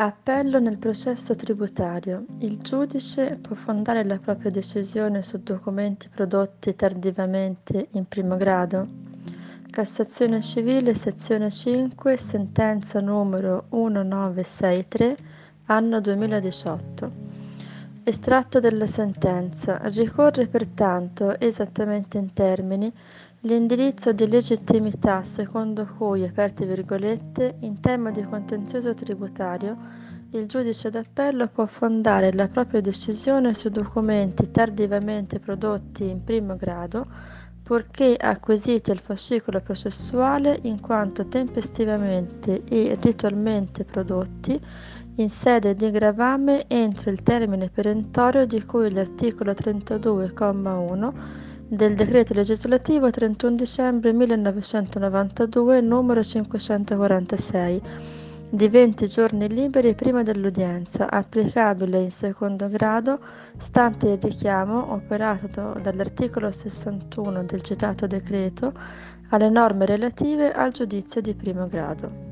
Appello nel processo tributario. Il giudice può fondare la propria decisione su documenti prodotti tardivamente in primo grado? Cassazione civile, sezione 5, sentenza numero 1963, anno 2018. Estratto della sentenza. Ricorre pertanto, esattamente in termini, L'indirizzo di legittimità secondo cui, aperte virgolette, in tema di contenzioso tributario, il giudice d'appello può fondare la propria decisione su documenti tardivamente prodotti in primo grado, purché acquisiti al fascicolo processuale in quanto tempestivamente e ritualmente prodotti in sede di gravame entro il termine perentorio di cui l'articolo 32,1 del decreto legislativo 31 dicembre 1992 numero 546 di 20 giorni liberi prima dell'udienza, applicabile in secondo grado, stante il richiamo operato dall'articolo 61 del citato decreto alle norme relative al giudizio di primo grado.